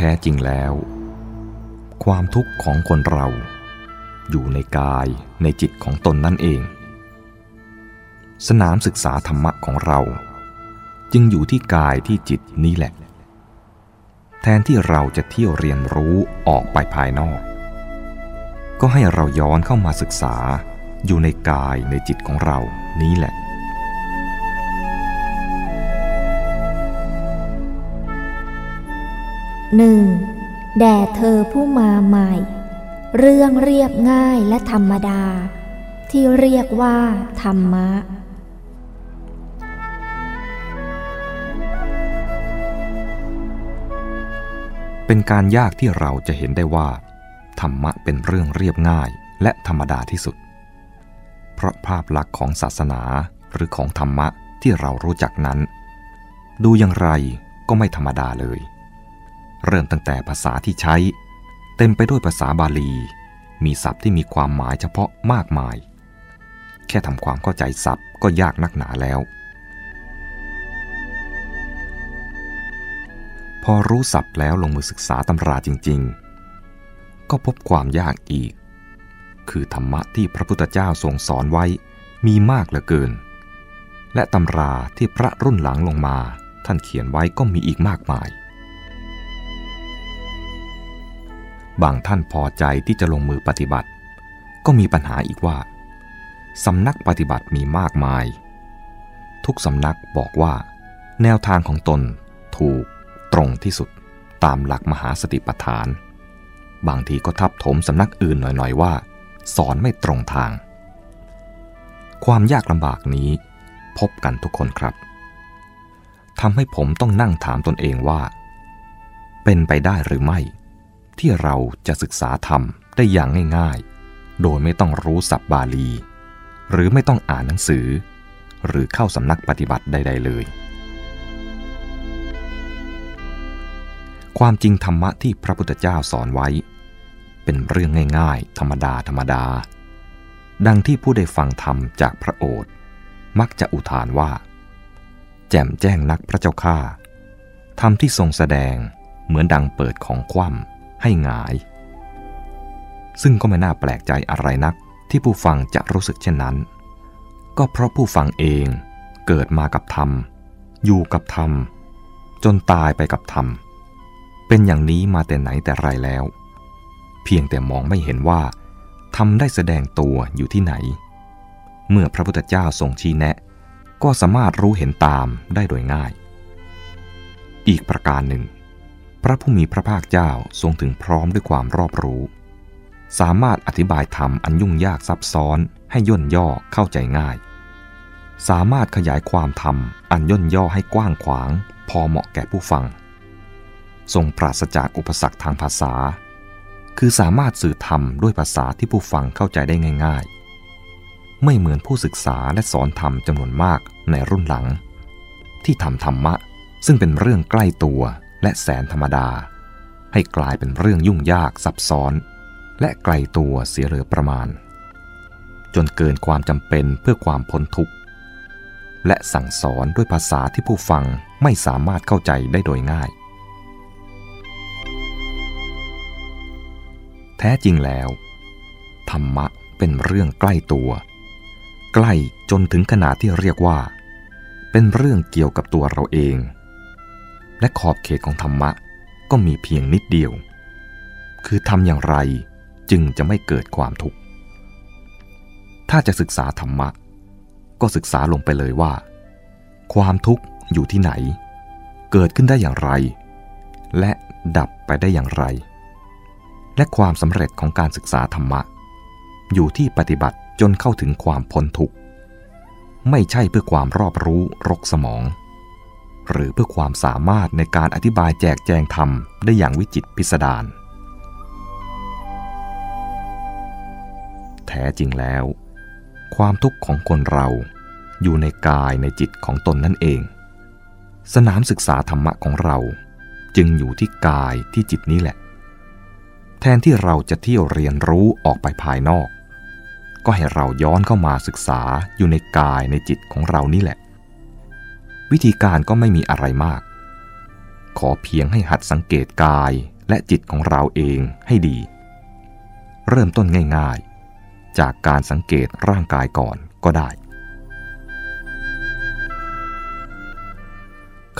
แท้จริงแล้ว ความทุกข์ของคนเรา อยู่ในกายในจิตของตนนั่นเอง สนามศึกษาธรรมะของเรา จึงอยู่ที่กายที่จิตนี้แหละ แทนที่เราจะเที่ยวเรียนรู้ออกไปภายนอก ก็ให้เราย้อนเข้ามาศึกษาอยู่ในกายในจิตของเรานี้แหละ หนึ่งแด่เธอผู้มาใหม่ เรื่องเรียบง่ายและธรรมดา ที่เรียกว่าธรรมะ เป็นการยากที่เราจะเห็นได้ว่า ธรรมะเป็นเรื่องเรียบง่ายและธรรมดาที่สุด เพราะภาพลักษณ์ของศาสนาหรือของธรรมะที่เรารู้จักนั้น ดูอย่างไรก็ไม่ธรรมดาเลย เริ่มตั้งแต่ภาษาที่ใช้ เต็มไปด้วยภาษาบาลี มีศัพท์ที่มีความหมายเฉพาะมากมาย แค่ทำความเข้าใจศัพท์ก็ยากนักหนาแล้ว พอรู้ศัพท์แล้วลงมือศึกษาตำราจริง ๆ ก็พบความยากอีก คือธรรมะที่พระพุทธเจ้าทรงสอนไว้มีมากเหลือเกิน และตำราที่พระรุ่นหลังลงมา ท่านเขียนไว้ก็มีอีกมากมาย บางท่านพอใจที่จะลงมือปฏิบัติ ก็มีปัญหาอีกว่าสำนักปฏิบัติมีมากมาย ทุกสำนักบอกว่า แนวทางของตนถูกตรงที่สุดตามหลักมหาสติปัฏฐาน บางทีก็ทับถมสำนักอื่นหน่อยๆว่า สอนไม่ตรงทาง ความยากลำบากนี้พบกันทุกคนครับทำให้ผมต้องนั่งถามตนเองว่า เป็นไปได้หรือไม่ ที่เราจะศึกษาธรรมได้อย่างง่ายๆ โดยไม่ต้องรู้ศัพท์บาลี หรือไม่ต้องอ่านหนังสือ หรือเข้าสำนักปฏิบัติใด ๆ เลย ความจริงธรรมะที่พระพุทธเจ้าสอนไว้ เป็นเรื่องง่ายๆ ธรรมดาธรรมดา ดังที่ผู้ได้ฟังธรรมจากพระโอษฐ์มักจะอุทานว่า แจ่มแจ้งนักพระเจ้าข้าธรรมที่ทรงแสดงเหมือนดังเปิดของคว่ำ ให้หงาย ซึ่งก็ไม่น่าแปลกใจอะไรนักที่ผู้ฟังจะรู้สึกเช่นนั้น ก็เพราะผู้ฟังเองเกิดมากับธรรม อยู่กับธรรม จนตายไปกับธรรม เป็นอย่างนี้มาแต่ไหนแต่ไรแล้ว เพียงแต่มองไม่เห็นว่าธรรมได้แสดงตัวอยู่ที่ไหน เมื่อพระพุทธเจ้าทรงชี้แนะ ก็สามารถรู้เห็นตามได้โดยง่าย อีกประการหนึ่ง พระผู้มีพระภาคเจ้าทรงถึงพร้อมด้วยความรอบรู้ สามารถอธิบายธรรมอันยุ่งยากซับซ้อนให้ย่นย่อเข้าใจง่าย สามารถขยายความธรรมอันย่นย่อให้กว้างขวาง พอเหมาะแก่ผู้ฟัง ทรงปราศจากอุปสรรคทางภาษา คือสามารถสื่อธรรมด้วยภาษาที่ผู้ฟังเข้าใจได้ง่าย ๆ ไม่เหมือนผู้ศึกษาและสอนธรรมจำนวนมากในรุ่นหลัง ที่ทำธรรมะซึ่งเป็นเรื่องใกล้ตัว และแสนธรรมดา ให้กลายเป็นเรื่องยุ่งยากซับซ้อน และไกลตัวเสียเหลือประมาณ จนเกินความจำเป็นเพื่อความพ้นทุกข์ และสั่งสอนด้วยภาษาที่ผู้ฟังไม่สามารถเข้าใจได้โดยง่าย แท้จริงแล้ว ธรรมะเป็นเรื่องใกล้ตัว ใกล้จนถึงขนาดที่เรียกว่า เป็นเรื่องเกี่ยวกับตัวเราเอง และขอบเขตของธรรมะก็มีเพียงนิดเดียว คือทำอย่างไรจึงจะไม่เกิดความทุกข์ ถ้าจะศึกษาธรรมะ ก็ศึกษาลงไปเลยว่า ความทุกข์อยู่ที่ไหน เกิดขึ้นได้อย่างไร และดับไปได้อย่างไร และความสำเร็จของการศึกษาธรรมะ อยู่ที่ปฏิบัติจนเข้าถึงความพ้นทุกข์ ไม่ใช่เพื่อความรอบรู้รกสมอง หรือเพื่อความสามารถในการอธิบายแจกแจงธรรมได้อย่างวิจิตพิสดารแท้จริงแล้ว ความทุกข์ของคนเราอยู่ในกายในจิตของตนนั่นเอง สนามศึกษาธรรมะของเราจึงอยู่ที่กายที่จิตนี้แหละ แทนที่เราจะเที่ยวเรียนรู้ออกไปภายนอก ก็ให้เราย้อนเข้ามาศึกษาอยู่ในกายในจิตของเรานี่แหละ วิธีการก็ไม่มีอะไรมาก ขอเพียงให้หัดสังเกตกายและจิตของเราเองให้ดี เริ่มต้นง่ายๆ จากการสังเกตร่างกายก่อนก็ได้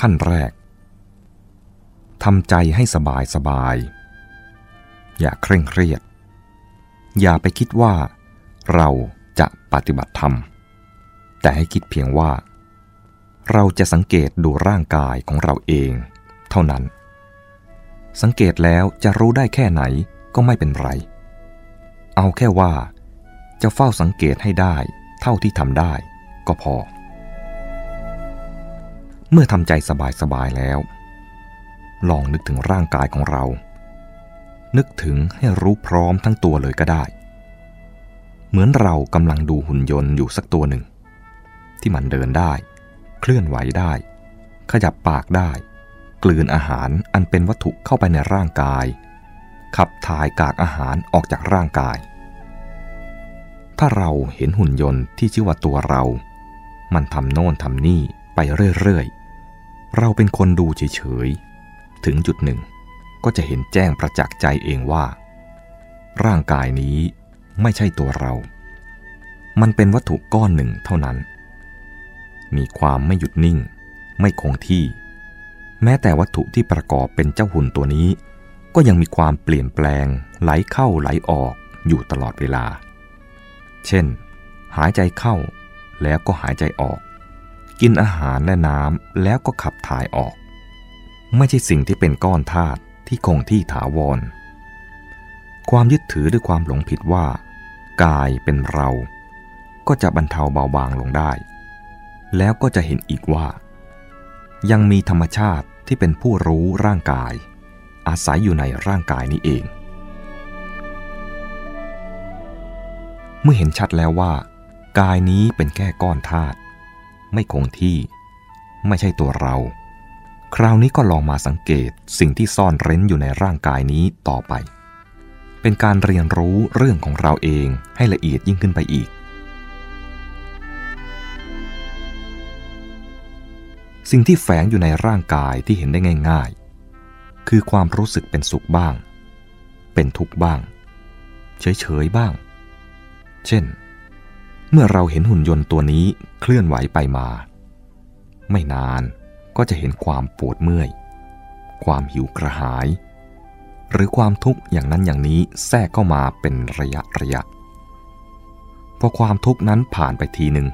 ขั้นแรกทำใจให้สบายสบาย อย่าเคร่งเครียด อย่าไปคิดว่า เราจะปฏิบัติธรรม แต่ให้คิดเพียงว่า เราจะสังเกตดูร่างกายของเราเอง เท่านั้น สังเกตแล้วจะรู้ได้แค่ไหนก็ไม่เป็นไร เอาแค่ว่า จะเฝ้าสังเกตให้ได้ เท่าที่ทำได้ก็พอ เมื่อทำใจสบายๆแล้ว ลองนึกถึงร่างกายของเรา นึกถึงให้รู้พร้อมทั้งตัวเลยก็ได้ เหมือนเรากำลังดูหุ่นยนต์อยู่สักตัวหนึ่ง ที่มันเดินได้ เคลื่อนไหวได้ ขยับปากได้ กลืนอาหารอันเป็นวัตถุเข้าไปในร่างกาย ขับถ่ายกากอาหารออกจากร่างกาย ถ้าเราเห็นหุ่นยนต์ที่ชื่อว่าตัวเรา มันทำโน่นทำนี่ไปเรื่อยๆ เราเป็นคนดูเฉยๆ ถึงจุดหนึ่ง ก็จะเห็นแจ้งประจักษ์ใจเองว่า ร่างกายนี้ไม่ใช่ตัวเรา มันเป็นวัตถุก้อนหนึ่งเท่านั้น มีความไม่หยุดนิ่ง ไม่คงที่ แม้แต่วัตถุที่ประกอบเป็นเจ้าหุ่นตัวนี้ ก็ยังมีความเปลี่ยนแปลง ไหลเข้าไหลออกอยู่ตลอดเวลา เช่น หายใจเข้าแล้วก็หายใจออก กินอาหารและน้ำแล้วก็ขับถ่ายออก ไม่ใช่สิ่งที่เป็นก้อนธาตุที่คงที่ถาวร ความยึดถือด้วยความหลงผิดว่า กายเป็นเรา ก็จะบรรเทาเบาบางลงได้ แล้วก็จะเห็นอีกว่า ยังมีธรรมชาติที่เป็นผู้รู้ร่างกาย อาศัยอยู่ในร่างกายนี้เอง เมื่อเห็นชัดแล้วว่า กายนี้เป็นแค่ก้อนธาตุไม่คงที่ ไม่ใช่ตัวเรา คราวนี้ก็ลองมาสังเกตสิ่งที่ซ่อนเร้นอยู่ในร่างกายนี้ต่อไป เป็นการเรียนรู้เรื่องของเราเองให้ละเอียดยิ่งขึ้นไปอีก สิ่งที่แฝงอยู่ในร่างกายที่เห็นได้ง่าย ๆ คือความรู้สึกเป็นสุขบ้าง เป็นทุกข์บ้าง เฉยๆบ้าง เช่น เมื่อเราเห็นหุ่นยนต์ตัวนี้เคลื่อนไหวไปมา ไม่นานก็จะเห็นความปวดเมื่อย ความหิวกระหาย หรือความทุกข์อย่างนั้นอย่างนี้แทรกเข้ามาเป็นระยะระยะพอความทุกข์นั้นผ่านไปทีหนึ่ง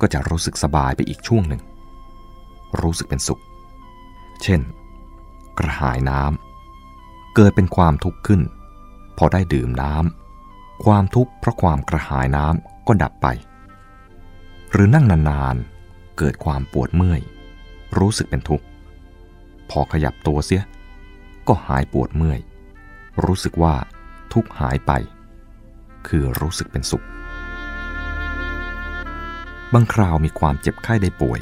ก็จะรู้สึกสบายไปอีกช่วงหนึ่ง รู้สึกเป็นสุข เช่น กระหายน้ำเกิดเป็นความทุกข์ขึ้น พอได้ดื่มน้ำความทุกข์เพราะความกระหายน้ำก็ดับไป หรือนั่งนานๆ เกิดความปวดเมื่อย รู้สึกเป็นทุกข์ พอขยับตัวเสีย ก็หายปวดเมื่อย รู้สึกว่าทุกข์หายไป คือรู้สึกเป็นสุขบางคราวมีความเจ็บไข้ได้ป่วย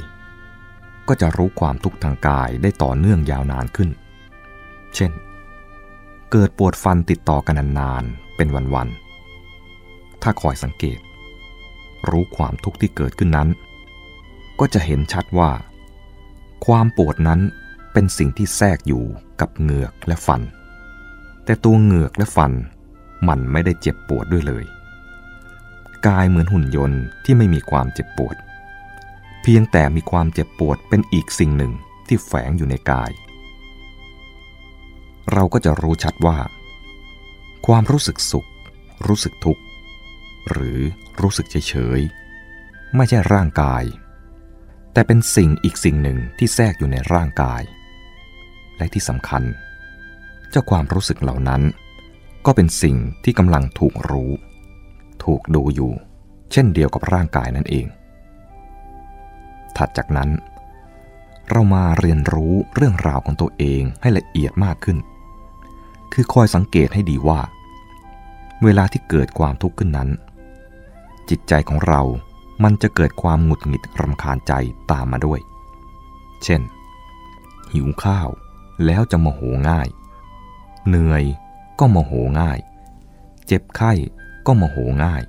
ก็จะรู้ความทุกข์ทางกายได้ต่อเนื่องยาวนานขึ้น เช่น เกิดปวดฟันติดต่อกันนานๆ เป็นวันๆ ถ้าคอยสังเกต รู้ความทุกข์ที่เกิดขึ้นนั้น ก็จะเห็นชัดว่า ความปวดนั้นเป็นสิ่งที่แทรกอยู่กับเหงือกและฟัน แต่ตัวเหงือกและฟันมันไม่ได้เจ็บปวดด้วยเลย กายเหมือนหุ่นยนต์ที่ไม่มีความเจ็บปวด พียงแต่มีความเจ็บปวดเป็นอีกสิ่งหนึ่งที่แฝงอยู่ในกาย เราก็จะรู้ชัดว่า ความรู้สึกสุข รู้สึกทุกข์ หรือรู้สึกเฉยๆไม่ใช่ร่างกาย แต่เป็นสิ่งอีกสิ่งหนึ่งที่แทรกอยู่ในร่างกาย และที่สำคัญ เจ้าความรู้สึกเหล่านั้น ก็เป็นสิ่งที่กำลังถูกรู้ ถูกดูอยู่ เช่นเดียวกับร่างกายนั่นเอง ถัดจากนั้น เรามาเรียนรู้เรื่องราวของตัวเองให้ละเอียดมากขึ้น คือคอยสังเกตให้ดีว่า เวลาที่เกิดความทุกข์ขึ้นนั้น จิตใจของเรามันจะเกิดความหงุดหงิดรำคาญใจตามมาด้วย เช่น หิวข้าวแล้วจะโมโหง่าย เหนื่อยก็โมโหง่าย เจ็บไข้ก็โมโหง่าย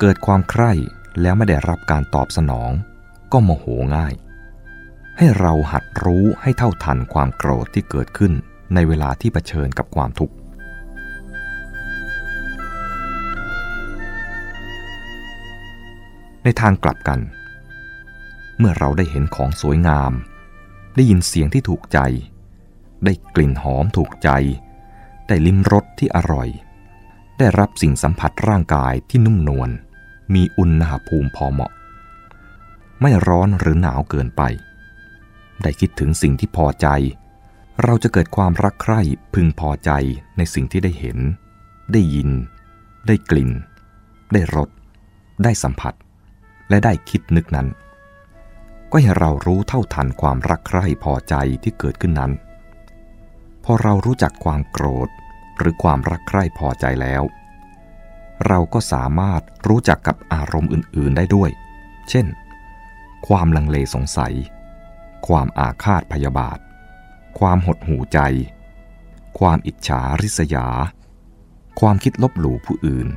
เกิดความใคร่แล้วไม่ได้รับการตอบสนอง ก็โมโหง่าย ให้เราหัดรู้ให้เท่าทันความโกรธที่เกิดขึ้นในเวลาที่เผชิญกับความทุกข์ ในทางกลับกัน เมื่อเราได้เห็นของสวยงาม ได้ยินเสียงที่ถูกใจ ได้กลิ่นหอมถูกใจ ได้ลิ้มรสที่อร่อย ได้รับสิ่งสัมผัสร่างกายที่นุ่มนวลมีอุณหภูมิพอเหมาะ ไม่ร้อนหรือหนาวเกินไป ได้คิดถึงสิ่งที่พอใจ เราจะเกิดความรักใคร่พึงพอใจในสิ่งที่ได้เห็น ได้ยิน ได้กลิ่น ได้รส ได้สัมผัส และได้คิดนึกนั้น ก็ให้เรารู้เท่าทันความรักใคร่พอใจที่เกิดขึ้นนั้น พอเรารู้จักความโกรธหรือความรักใคร่พอใจแล้ว เราก็สามารถรู้จักกับอารมณ์อื่น ๆ ได้ด้วย เช่น ความลังเลสงสัย ความอาฆาตพยาบาท ความหดหู่ใจ ความอิจฉาริษยา ความคิดลบหลู่ผู้อื่น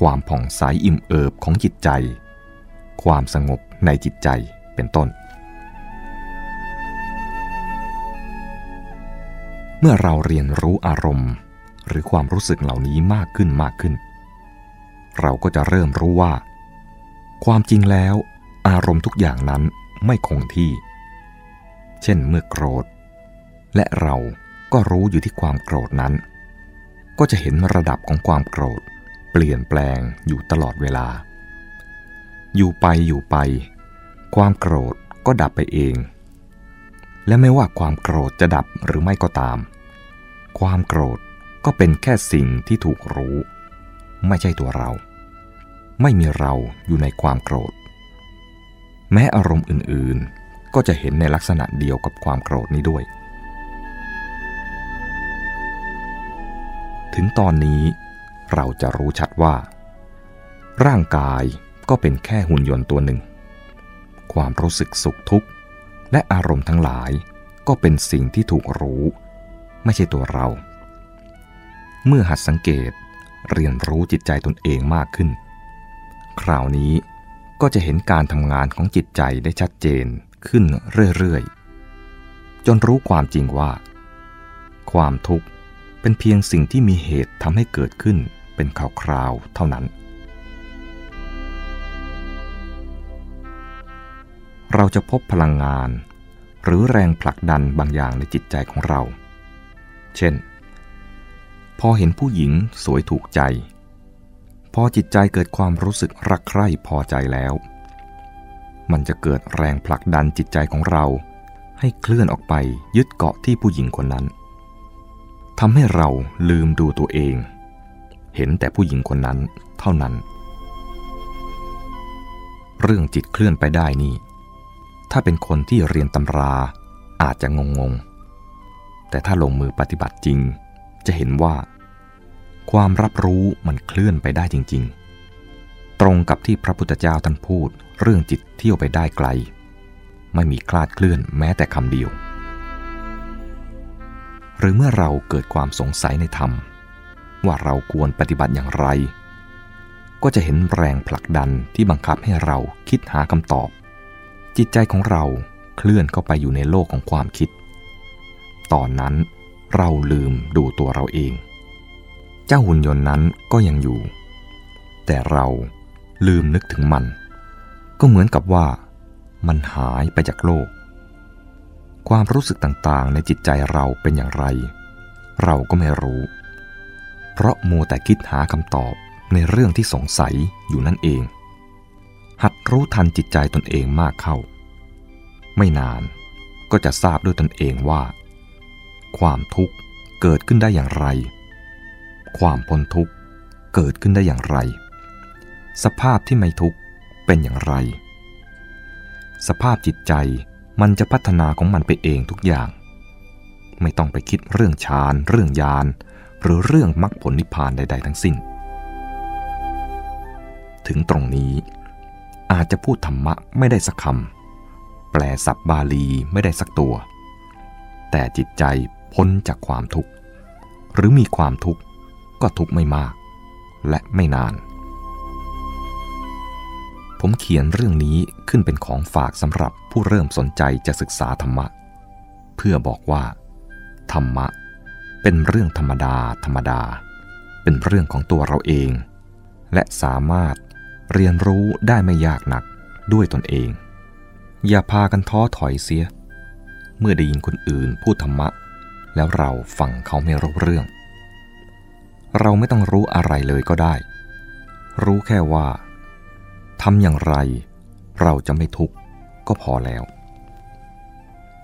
ความผ่องใสอิ่มเอิบของจิตใจ ความสงบในจิตใจเป็นต้น เมื่อเราเรียนรู้อารมณ์ หรือความรู้สึกเหล่านี้มากขึ้นมากขึ้น เราก็จะเริ่มรู้ว่า ความจริงแล้ว อารมณ์ทุกอย่างนั้นไม่คงที่ เช่นเมื่อโกรธ และเราก็รู้อยู่ที่ความโกรธนั้น ก็จะเห็นระดับของความโกรธ เปลี่ยนแปลงอยู่ตลอดเวลา อยู่ไปอยู่ไป ความโกรธก็ดับไปเอง และไม่ว่าความโกรธจะดับหรือไม่ก็ตาม ความโกรธก็เป็นแค่สิ่งที่ถูกรู้ ไม่ใช่ตัวเรา ไม่มีเราอยู่ในความโกรธ แม้อารมณ์อื่นๆ ก็จะเห็นในลักษณะเดียวกับความโกรธนี้ด้วย ถึงตอนนี้เราจะรู้ชัดว่า ร่างกายก็เป็นแค่หุ่นยนต์ตัวหนึ่ง ความรู้สึกสุขทุกข์ และอารมณ์ทั้งหลายก็เป็นสิ่งที่ถูกรู้ ไม่ใช่ตัวเรา เมื่อหัดสังเกตเรียนรู้จิตใจตนเองมากขึ้น คราวนี้ ก็จะเห็นการทำงานของจิตใจได้ชัดเจนขึ้นเรื่อยๆ จนรู้ความจริงว่า ความทุกข์เป็นเพียงสิ่งที่มีเหตุทำให้เกิดขึ้นเป็นคราวๆเท่านั้น เราจะพบพลังงาน หรือแรงผลักดันบางอย่างในจิตใจของเรา เช่น พอเห็นผู้หญิงสวยถูกใจ พอจิตใจเกิดความรู้สึกรักใคร่พอใจแล้ว มันจะเกิดแรงผลักดันจิตใจของเรา ให้เคลื่อนออกไปยึดเกาะที่ผู้หญิงคนนั้นทำให้เราลืมดูตัวเอง เห็นแต่ผู้หญิงคนนั้นเท่านั้น เรื่องจิตเคลื่อนไปได้นี่ ถ้าเป็นคนที่เรียนตำราอาจจะงงงแต่ถ้าลงมือปฏิบัติจริง จะเห็นว่า ความรับรู้มันเคลื่อนไปได้จริง ๆ ตรงกับที่พระพุทธเจ้าท่านพูดเรื่องจิตเที่ยวไปได้ไกล ไม่มีคลาดเคลื่อนแม้แต่คำเดียว หรือเมื่อเราเกิดความสงสัยในธรรม ว่าเราควรปฏิบัติอย่างไร ก็จะเห็นแรงผลักดันที่บังคับให้เราคิดหาคำตอบ จิตใจของเราเคลื่อนเข้าไปอยู่ในโลกของความคิด ตอนนั้นเราลืมดูตัวเราเอง จ้าหุ่นยนต์นั้นก็ยังอยู่ แต่เราลืมนึกถึงมัน ก็เหมือนกับว่ามันหายไปจากโลก ความรู้สึกต่างๆ ในจิตใจเราเป็นอย่างไร เราก็ไม่รู้ เพราะมัวแต่คิดหาคำตอบในเรื่องที่สงสัยอยู่นั่นเอง หัดรู้ทันจิตใจตนเองมากเข้า ไม่นานก็จะทราบด้วยตนเองว่า ความทุกข์เกิดขึ้นได้อย่างไร ความพ้นทุกข์เกิดขึ้นได้อย่างไร สภาพที่ไม่ทุกข์เป็นอย่างไร สภาพจิตใจมันจะพัฒนาของมันไปเองทุกอย่าง ไม่ต้องไปคิดเรื่องฌานเรื่องยาน หรือเรื่องมรรคผลนิพพานใด ๆ ทั้งสิ้น ถึงตรงนี้ อาจจะพูดธรรมะไม่ได้สักคำแปลศัพท์บาลีไม่ได้สักตัว แต่จิตใจพ้นจากความทุกข์ หรือมีความทุกข์ ก็ทุกไม่มาก และไม่นานผผมเขียนเรื่องนี้ขึ้นเป็นของฝากสำหรับผู้เริ่มสนใจจะศึกษาธรรมะ เพื่อบอกว่า ธรรมะ เป็นเรื่องธรรมดาธรรมดา เป็นเรื่องของตัวเราเอง และสามารถเรียนรู้ได้ไม่ยากหนักด้วยตนเอง อย่าพากันท้อถอยเสีย เมื่อได้ยินคนอื่นพูดธรรมะ แล้วเราฟังเขาไม่รู้เรื่อง เราไม่ต้องรู้อะไรเลยก็ได้ รู้แค่ว่าทำอย่างไรเราจะไม่ทุกข์ก็พอแล้ว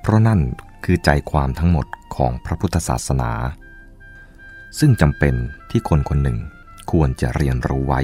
เพราะนั่นคือใจความทั้งหมดของพระพุทธศาสนา ซึ่งจำเป็นที่คนคนหนึ่งควรจะเรียนรู้ไว้